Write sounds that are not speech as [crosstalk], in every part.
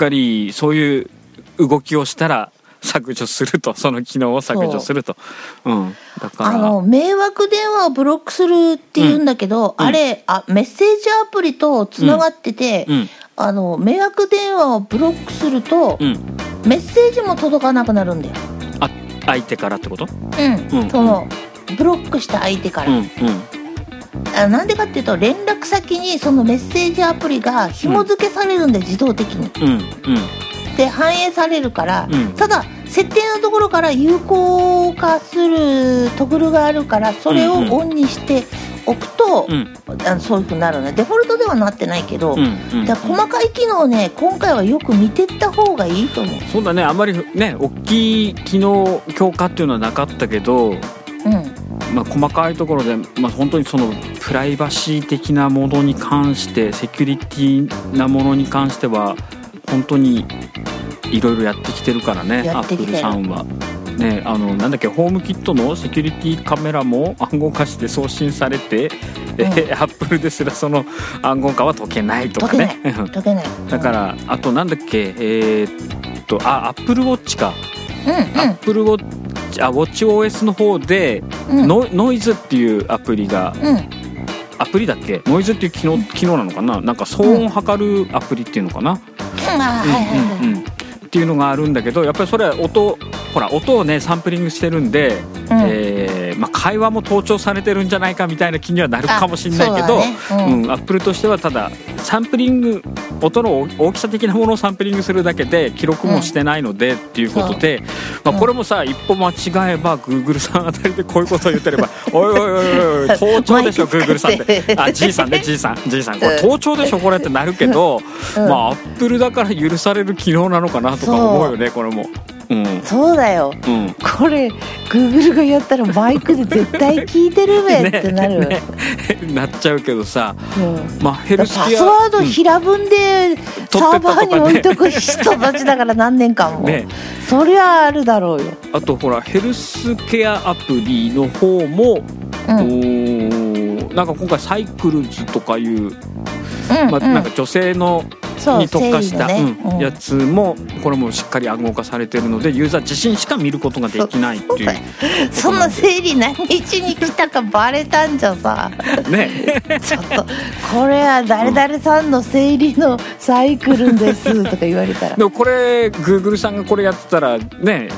からねしっかりそういう動きをしたら削除するとその機能を削除すると。う。ん。だから。あの迷惑電話をブロックするって言うんだけど、うん。あれあメッセージアプリとつながってて、うん。あの迷惑電話をブロックすると、うん。メッセージも届かなくなるんだよ。あ相手からってこと？うん、うん。そのブロックした相手から、うん。うんあなんでかっていうと連絡先にそのメッセージアプリが紐付けされるんで、自動的に。うんうん。で反映されるから、うん。ただ設定のところから有効化するトグルがあるからそれをオンにしておくと、うん。あのそういうふうになるね。デフォルトではなってないけど、うんうんだ細かい機能をね今回はよく見てった方がいいと思う。そうだね。あんまりね大きい機能強化っていうのはなかったけど、うんまあ、細かいところで、まあ、本当にそのプライバシー的なものに関してセキュリティなものに関しては本当にいろいろやってきてるからねアップルさんは。ね、あのなんだっけホームキットのセキュリティカメラも [laughs] 暗号化して送信されて、えアップルですらその暗号化は解けないとかね。解けない。だからあとなんだっけえーっとあアップルウォッチか、うんアップルウォッチあウォッチ OS の方で、うん。うんノイノイズっていうアプリがうん。アプリだっけ？ノイズっていう機能機能なのかな？なんか騒音を測るアプリっていうのかな、うん。あはいはいはい。うんうんっていうのがあるんだけどやっぱりそれは音ほら音をねサンプリングしてるんで、うん。えーまあ、会話も盗聴されてるんじゃないかみたいな気にはなるかもしれないけど、あそうだね。うん。うん、アップルとしてはただサンプリング音の大きさ的なものをサンプリングするだけで記録もしてないのでっていうことで、まあ、これもさ一歩間違えばグーグルさんあたりでこういうことを言ってれば「[laughs] おいおいおいおい盗聴でしょグーグルさんって」あ G さんね [laughs] G さん。G さん。これ盗聴でしょこれってなるけど、うん。まあアップルだから許される機能なのかなとか思うよねこれも。うん。そうだよ。うん。これグーグルがやったらマイクで絶対聞いてるべってなる。[laughs] ねなっちゃうけどさうん。まあヘルパスケアスワード平文でサーバーに置いとく人たちだから何年間も、ね。そりゃあるだろうよ、あとほらヘルスケアアプリの方も、うん。なんか今回サイクルズとかいう、うんまあ、うん。なんか女性のに特化した、ね。うんうん。やつもこれもしっかり暗号化されてるのでユーザー自身しか見ることができないっていう。その生理何日に来たかバレたんじゃさ。ね。[laughs] ちょっとこれは誰々さんの生理のサイクルですとか言われたら。でもこれグーグルさんがこれやってたらね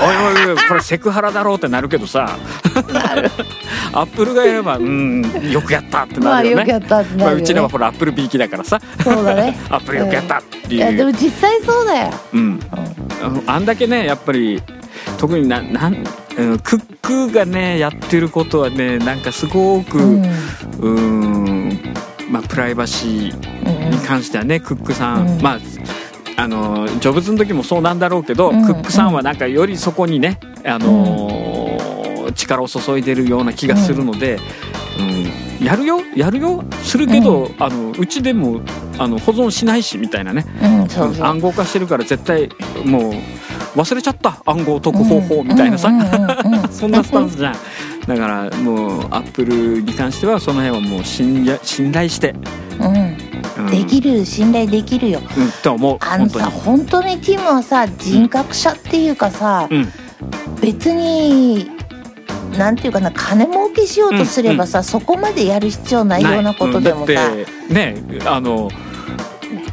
おいおいおいこれセクハラだろうってなるけどさ。アップルがやればうんよくやったってまなるよね、あよくやったってなるよ、ね。まあうちらはほらアップル B 機だからさ。そうだね。[laughs] アップルよくやったっていう、いやでも実際そうだよ、うん、あんだけねやっぱり特にななん、うん、クックがねやってることはねなんかすごくううん。ーんまあプライバシーに関してはねクックさん、うん。まああのジョブズの時もそうなんだろうけど、うん。クックさんはなんかよりそこにねあのー力を注いでるような気がするので、うんやるよやるよするけど、あのうちでもあの保存しないしみたいなね。うんそうそう。暗号化してるから絶対もう忘れちゃった暗号を解く方法みたいなさ、うんうんうんうん。[laughs] そんなスタンスじゃん。だからもうアップルに関してはその辺はもう信頼信頼して、うんうんできる信頼できるよ。うん。と思う。あのさ本当に。本当にティムはさ人格者っていうかさ、うん。別になんていうかな金儲けしようとすればさ、そこまでやる必要ないようなことでもさ、うん。ねあの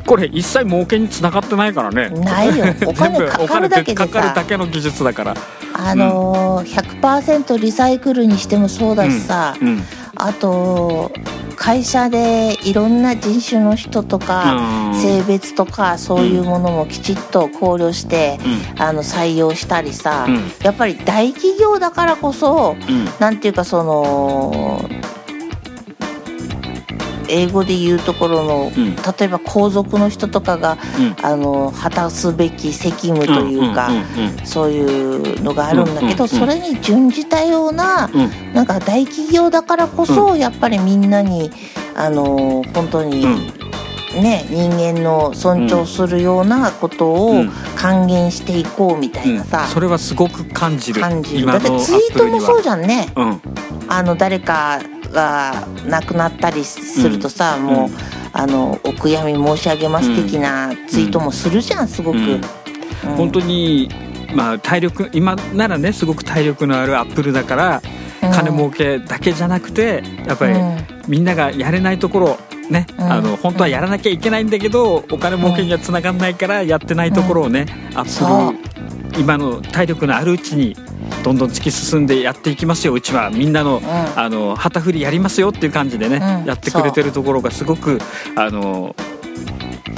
これ一切儲けにつながってないからね。ないよ。[laughs] お金かかるだけでさ。かかるだけの技術だから。あのー、100%リサイクルにしてもそうだしさ、うん。あと会社でいろんな人種の人とか、うん。性別とかそういうものもきちっと考慮して、あの採用したりさ、うん。やっぱり大企業だからこそうん。なんていうかその英語で言うところの、うん。例えば皇族の人とかがうん。あの果たすべき責務というか、んうんうんそういうのがあるんだけど、うんうんうんそれに準じたような、うん。なんか大企業だからこそ、やっぱりみんなにあの本当に、ね人間の尊重するようなことをうん。還元していこうみたいなさ、それはすごく感じる。感じる。だってツイートもそうじじゃんね。うん。あの誰かが亡くなったりするとさ、もう、うん。あのお悔やみ申し上げます的なツイートもするじゃんすごく、本当にまあ体力今ならねすごく体力のあるアップルだからうん。金儲けだけじゃなくてやっぱりうん。みんながやれないところね、うん。あの本当はやらなきゃいけないんだけどお金儲けにはつながんないからやってないところをね、アップル今の体力のあるうちにどんどん突き進んでやっていきますよ。うちはみんなの,、ん。あの旗振りやりますよっていう感じでね、うん。やってくれてるところがすごくあの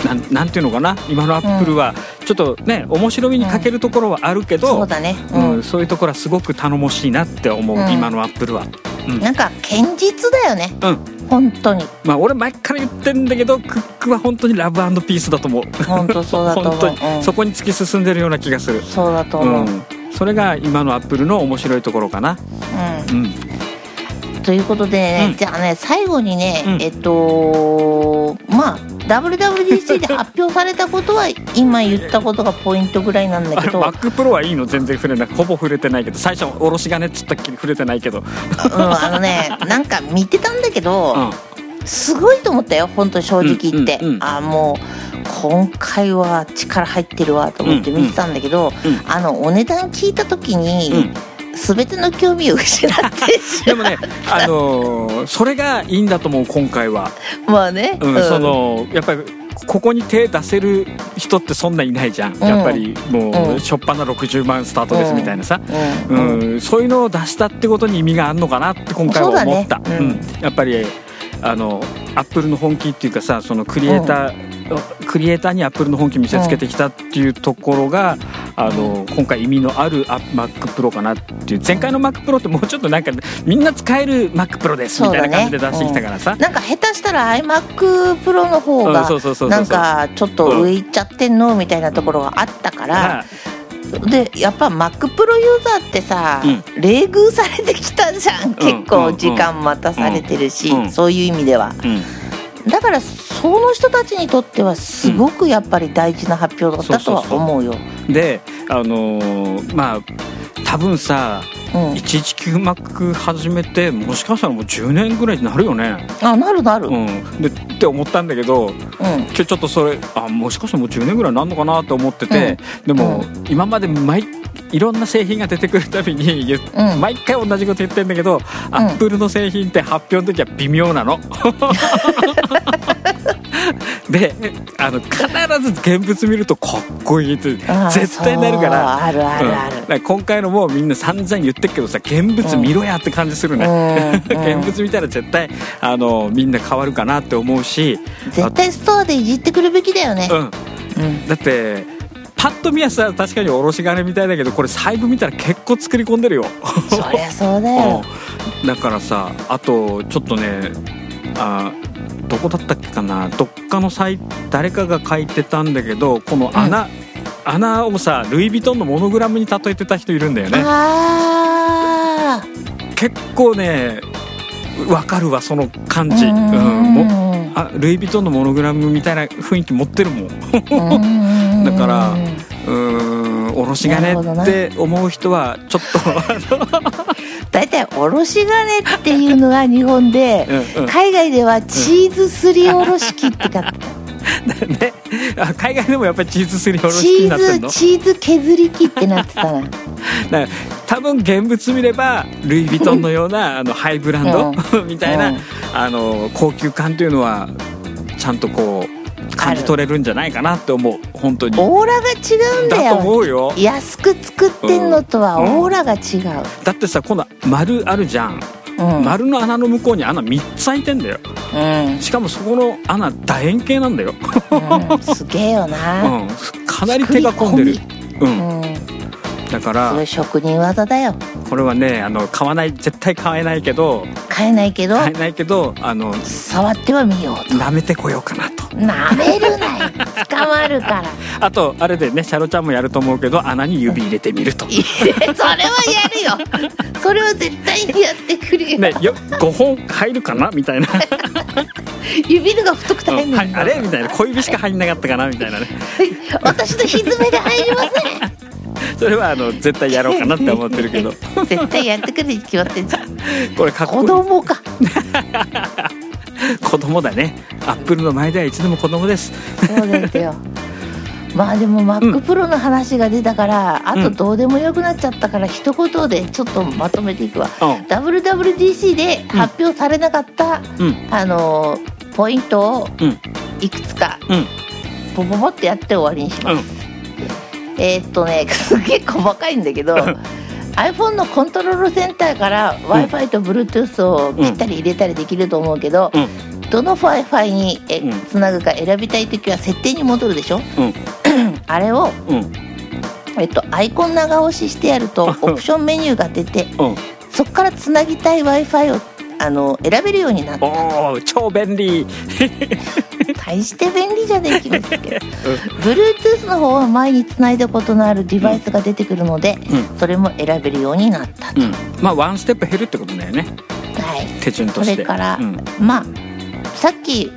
なんなんていうのかな？今のアップルはちょっとね面白みに欠けるところはあるけど、そうだね。ううんん、そういうところはすごく頼もしいなって思う、うん。今のアップルは。うん。なんか堅実だよね。うん。本当に。まあ俺前から言ってんだけどクックは本当にラブピースだと思う。本当そうだと思う。[laughs] 本当に、うん。そこに突き進んでるような気がする。そうだとう。思う、んそれが今のアップルの面白いところかな。うん。うん。ということでね、うん。じゃあね最後にね、うん。えっとまあ WWDC で発表されたことは今言ったことがポイントぐらいなんだけど、MacPro はいいの？全然触れない。ほぼ触れてないけど。最初おろし金っつったっきり触れてないけど。うん、あのね [laughs] なんか見てたんだけど、うん。すごいと思ったよ本当に正直言って、うんうんうん。あもう今回は力入ってるわと思って見てたんだけど、うんうんあのお値段聞いた時に、うん。全ての興味を失ってしでもねあのーそれがいいんだと思う今回は、まあね、うんうん。そのやっぱりここに手出せる人ってそんないないじゃん、うん。やっぱりもうん。う初っ端の60万スタートですみたいなさ、ううん。ん。そういうのを出したってことに意味があるのかなって今回は思った。ねうん。やっぱりあのアップルの本気っていうかさそのクリエイター、クリエイターにアップルの本気見せつけてきたっていうところが、あの今回意味のあるあ MacPro かなっていう。前回の MacPro ってもうちょっとなんかみんな使える MacPro ですみたいな感じで出してきたからさ、なんか下手したら iMac Pro の方うんがなんかちょっと上行っちゃってんのみたいなところがあったから、でやっぱ Mac Pro ユーザーってさ、冷遇されてきたじゃん。結構時間待たされてるし、うん。うん。そういう意味では。うんだからその人たちにとってはすごくやっぱり大事な発表だったとは思うよ。であのーまあ多分さうん、119Mac 始めてもしかしたらもう10年ぐらいになるよね、あなるなる、うん。うん、でって思ったんだけど今日ちょっとそれあもしかしたらもう10年ぐらいになるのかなと思ってて、でも、今まで毎いろんな製品が出てくるたびに毎回同じこと言ってんだけど、アップルの製品って発表の時は微妙なの。[laughs] であの必ず現物見るとかっこいいって絶対なるから。あるあるある。うん。だから今回のもみんな散々言ってるけどさ現物見ろやって感じするね、うんうん。[laughs] 現物見たら絶対あのみんな変わるかなって思うし。絶対ストアでいじってくるべきだよね。うん。うんだってパッと見はさ確かにおろし金みたいだけどこれ細部見たら結構作り込んでるよ。そりゃそうだよ。[laughs] うん。だからさあとちょっとねあどこだったっけかな？どっかのサイ誰かが書いてたんだけどこの穴、穴をさルイ・ヴィトンのモノグラムに例えてた人いるんだよね。あ結構ねわかるわその感じ、あ。うん。うん。もあルイ・ヴィトンのモノグラムみたいな雰囲気持ってるもん。[laughs] だからろし金って思う人はちょっと [laughs] 大体おろし金っていうのが日本で [laughs] うんうん。海外ではチーズすりおろし器って買ってた [laughs] ね。あ海外でもやっぱりチーズすりおろし器チになってんの？ーズチーズ削り器ってなってたな多分現物見ればルイ・ヴィトンのようなあのハイブランド、みたいな、うん。あの高級感というのはちゃんとこう感じ取れるんじゃないかなって思う。本当に。オーラが違うんだだとよ思うよ。安く作ってんのとはうん。オーラが違う、だってさ今度丸あるじゃん、うん。丸の穴の向こうに穴3つ開いてんだよ。うん。しかもそこの穴楕円形なんだよ、うん、すげえような、ん、かなり手が込んでる。ううん。ん、だからそれ職人技だよこれはねあの買わない絶対買えないけど買えないけど買えないけどあの触ってはみようと。舐めてこようかなと。なめるなよ。捕まるから。[laughs] あとあれでねシャロちゃんもやると思うけど穴に指入れてみると。それはやるよ。それは絶対にやってくるよ、ねよ5本入るかなみたいな、[laughs] 指のが太くて入んうんはいあれみたいな。小指しか入んなかったかなみたいなね。[laughs] 私のひずめが入りまそれはあの絶対やろうかなって思ってるけど。[laughs] 絶対やってくるに決まってんじゃん。子これかっこいい。供か。[laughs] 子供だね。アップルの前ではいつでも子供です。そうですよ。[laughs] まあでも MacPro の話が出たから、あとどうでもよくなっちゃったから一言でちょっとまとめていくわ、うん。WWDC で発表されなかった、うん。あのポイントをうん。いくつかうん。ボボボってやって終わりにします、えーっとねすげえ細かいんだけど [laughs] iPhone のコントロールセンターから w i f i と Bluetooth を切ったり入れたりできると思うけど、うん。どの w i f i につなぐか選びたい時は設定に戻るでしょ？うん。[clears throat] あれを、うん。えっと、アイコン長押ししてやるとオプションメニューが出てうん。そこからつなぎたい w i f i をあの選べるようになった。超便利大して便利じゃねえ気もするけど。[laughs] Bluetooth の方は前につないだことのあるデバイスが出てくるので、うそれも選べるようになったと、うん。まあワンステップ減るってことだよね。はい。手順とそして。れから、うん。まあさっき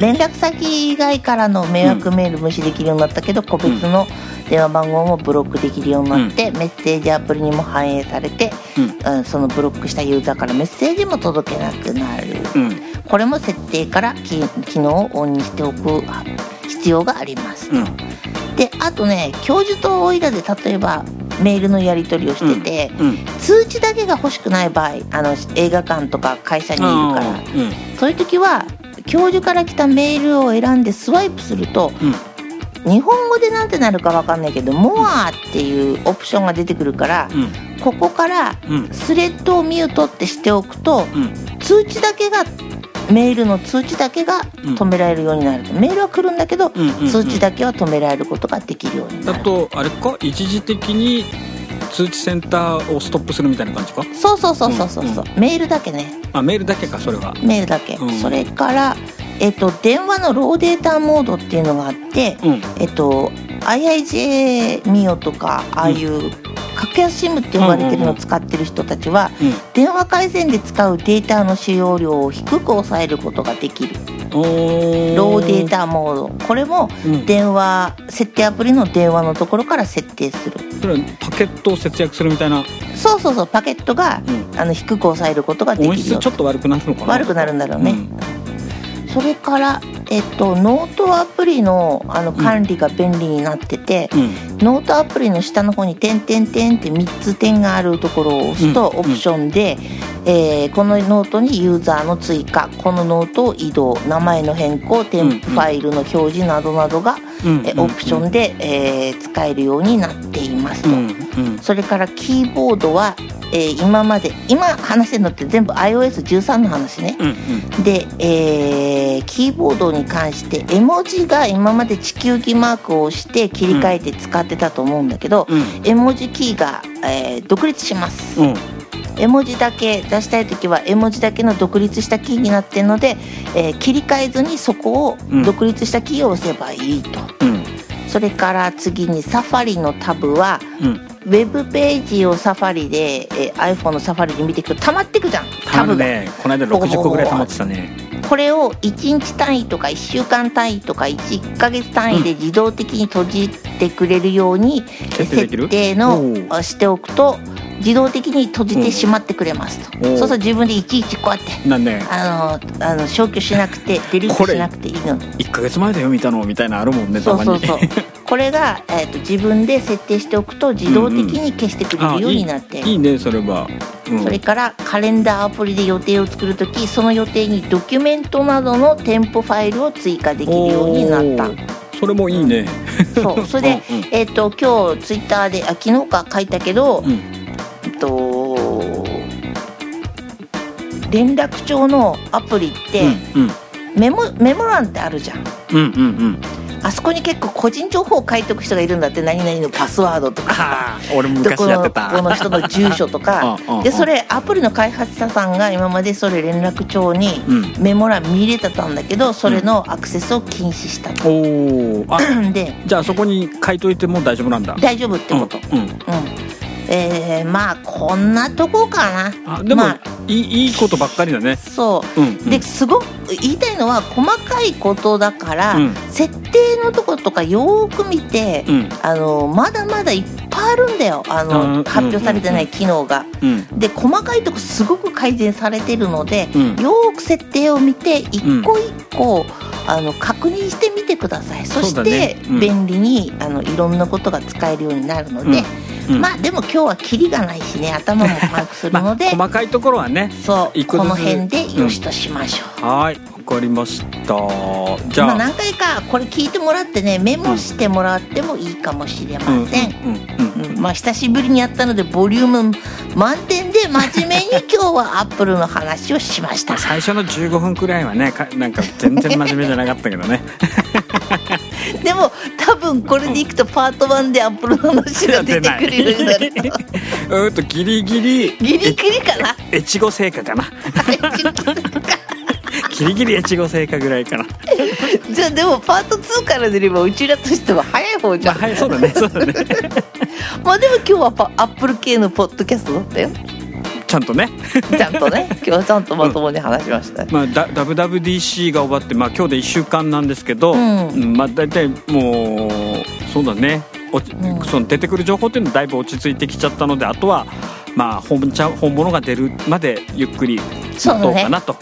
連絡先以外からの迷惑メール無視できるようになったけど、個別の電話番号もブロックできるようになって、メッセージアプリにも反映されて、うん。うんそのブロックしたユーザーからメッセージも届けなくなる、うんこれも設定からき機能をオンにしておく必要があります、うん。であとね教授とおいらで例えばメールのやり取りをしてて、うん。通知だけが欲しくない場合あの映画館とか会社にいるから。そういう時は教授から来たメールを選んでスワイプするとうん。日本語でなんてなるかわかんないけど「モア」っていうオプションが出てくるからうん。ここからうん。スレッドをミュートってしておくとうん。通知だけがメールの通知だけが止められるようになる。メールは来るんだけどうんうんうん。通知だけは止められることができるようになだるとあれか？一時的に通知センターをストップするみたいな感じか？そうそうそうそうそうそう。メールだけね。あメールだけかそれは。メールだけ、うん。それから、えっと、電話のローデータモードっていうのがあって、うん。えっと IIJ ミオとかああいう格安 SIM って呼ばれてるのを使ってる人たちは、うん電話回線で使うデータの使用量を低く抑えることができる。Low Data Mode。これもうん。電話設定アプリの電話のところから設定する。それはパケットを節約するみたいな。そうそうそう。パケットが、うん。あの低く抑えることができるよ音質ちょっと悪くなるのかな。悪くなるんだろうね、うん。それから、えっと、ノートアプリのあの管理が便利になってて、うん。ノートアプリの下の方に点点点って3つ点があるところを押すとうん。オプションで、えーこのノートにユーザーの追加このノートを移動名前の変更添付ファイルの表示などなどが、うん。えオプションで、えー使えるようになっていますと。うん。うん。それからキーボードは、えー今まで今話してるのって全部 iOS13 の話ね。うん。うん。で、えーキーボードに関して絵文字が今まで地球儀マークを押して切り替えて使ってたと思うんだけど、うん。絵文字キーが、えー独立します。うん。絵文字だけ出したい時は絵文字だけの独立したキーになってるので、えー切り替えずにそこをうん。独立したキーを押せばいいと、うん。それから次にサファリのタブはうん。ウェブページをサファリで、えー iPhone のサファリで見ていくと溜まってくじゃん。たタブが。ぶねこの間60個ぐらい溜まってたねこれを1日単位とか1週間単位とか 1, ヶ月単位で自動的に閉じてくれるように設定のしておくと自動的に閉じてしまってくれますと、おう。そうすると自分でいちいちこうやってなんで？あのあの消去しなくてデリートしなくていいの。1ヶ月前だよ見たのみたいなのあるもんねたまに。そうそうそう [laughs] これが、えー、と自分で設定しておくと自動的に消してくれるようになっているいいねそれは。うん。それからカレンダーアプリで予定を作るときその予定にドキュメントなどの添付ファイルを追加できるようになった。それもいいね。そう。[laughs] それで、うんうん。えっ、と今日ツイッターであ昨日か書いたけど、うん。えっと連絡帳のアプリって、うん。メモメモ欄ってあるじゃん。うんうんうんあそこに結構個人情報を書いとく人がいるんだって何々のパスワードとか。俺もどこの昔やってた。この人の住所とか。[laughs] うんうんうん。でそれアプリの開発者さんが今までそれ連絡帳にうん。メモ欄見入れてたんだけどそれのアクセスを禁止したと、おおあ [clears throat] でじゃあそこに書いといても大丈夫なんだ。大丈夫ってこと。うん。うん。うんえー、まあこんなとこかな。あでも、まあいいいいことばっかりだね。そう。うんうん。ですごく言いたいのは細かいことだから、うん。設定のとことかよーく見て、うん。あのまだまだいっぱいあるんだよ。あの、うん。発表されてない機能が。うん。で細かいとこすごく改善されてるので、うん。よーく設定を見て一個一個、あの確認してみてください。そしてね。うん。便利にあのいろんなことが使えるようになるので、うん。まあでも今日はキリがないしね頭も把握する [laughs] まあので、細かいところはねそうこの辺でよしとしましょう。はいわかりました。じゃあ、まあ、何回かこれ聞いてもらってねメモしてもらってもいいかもしれません、うん。うん。うん。うん。まあ久しぶりにやったのでボリューム満点で真面目に今日はアップルの話をしました。まあ最初の15分くらいはねかなんか全然真面目じゃなかったけどね [laughs] でも多分これでいくとパート1でアップルの話が出てくるようになる。うーんとギリギリギリギリかな？越後製菓かな？ギリギリ越後製菓ぐらいかな。じゃあでもパート2から出ればうちらとしては早い方じゃん、まあはいそうだねそうだね。[laughs] まあでも今日はパアップル系のポッドキャストだったよちゃんとね。ちゃんとね。[laughs] 今日はちゃんとまともに話しました、まあ、だ WWDC が終わって、まあ、今日で1週間なんですけど、うん。うん。まあ、大体もうそうだね。うん。その出てくる情報っていうのはだいぶ落ち着いてきちゃったのであとは、まあ、本ちゃん本物が出るまでゆっくり待とうかなと。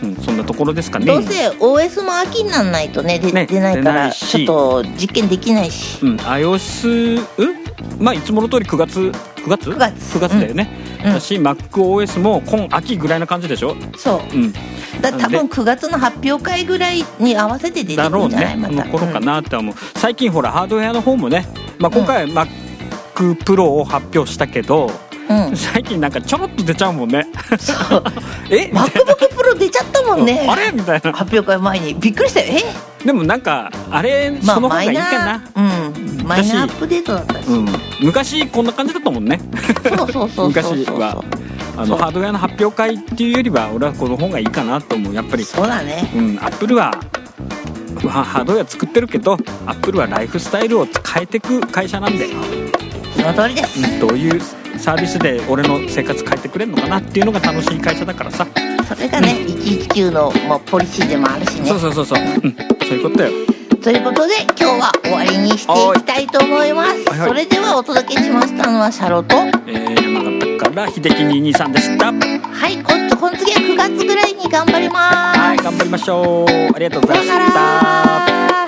うん、そんなところですかね。どうせ OS も秋にならないとねでね出ないからちょっと実験できないし。うん、iOS、うん？まあいつもの通り9月9月？9月。9月だよね、うんだし MacOS も今秋ぐらいな感じでしょ、そう。うん、だ多分9月の発表会ぐらいに合わせて出てくだろうんるじゃない、ね。また。その頃かなって思う、最近ほらハードウェアの方もね、まあ、今回 MacPro を発表したけどうん、うん最近なんかちょろっと出ちゃうもんね。そう。[laughs] え？MacBook Pro 出ちゃったもんね。あれ？みたいな。発表会前に。びっくりしたよ。え？でもなんかあれまあその方がいいマイナかな、ー。うんマイナーアップデートだったし、うん、昔こんな感じだったもんね。そうそうそうそう昔そう。[laughs] はあのハードウェアの発表会っていうよりは俺はこの方がいいかなと思う。やっぱり。そうだね。うん、アップルは、まあ、ハードウェア作ってるけどアップルはライフスタイルを変えていく会社なんで、その通りです、うん。どういうサービスで俺の生活変えてくれるのかなっていうのが楽しい会社だからさ、それがね、119のもうポリシーでもあるしね。そうそうそうそう、うん、そういうことよということで今日は終わりにしていきたいと思います、はいはい。それではお届けしましたのはシャロとはえー、山形から秀樹223でした。い今今次は9月ぐらいに頑張ります。はい頑張りましょう。ありがとうございました。ら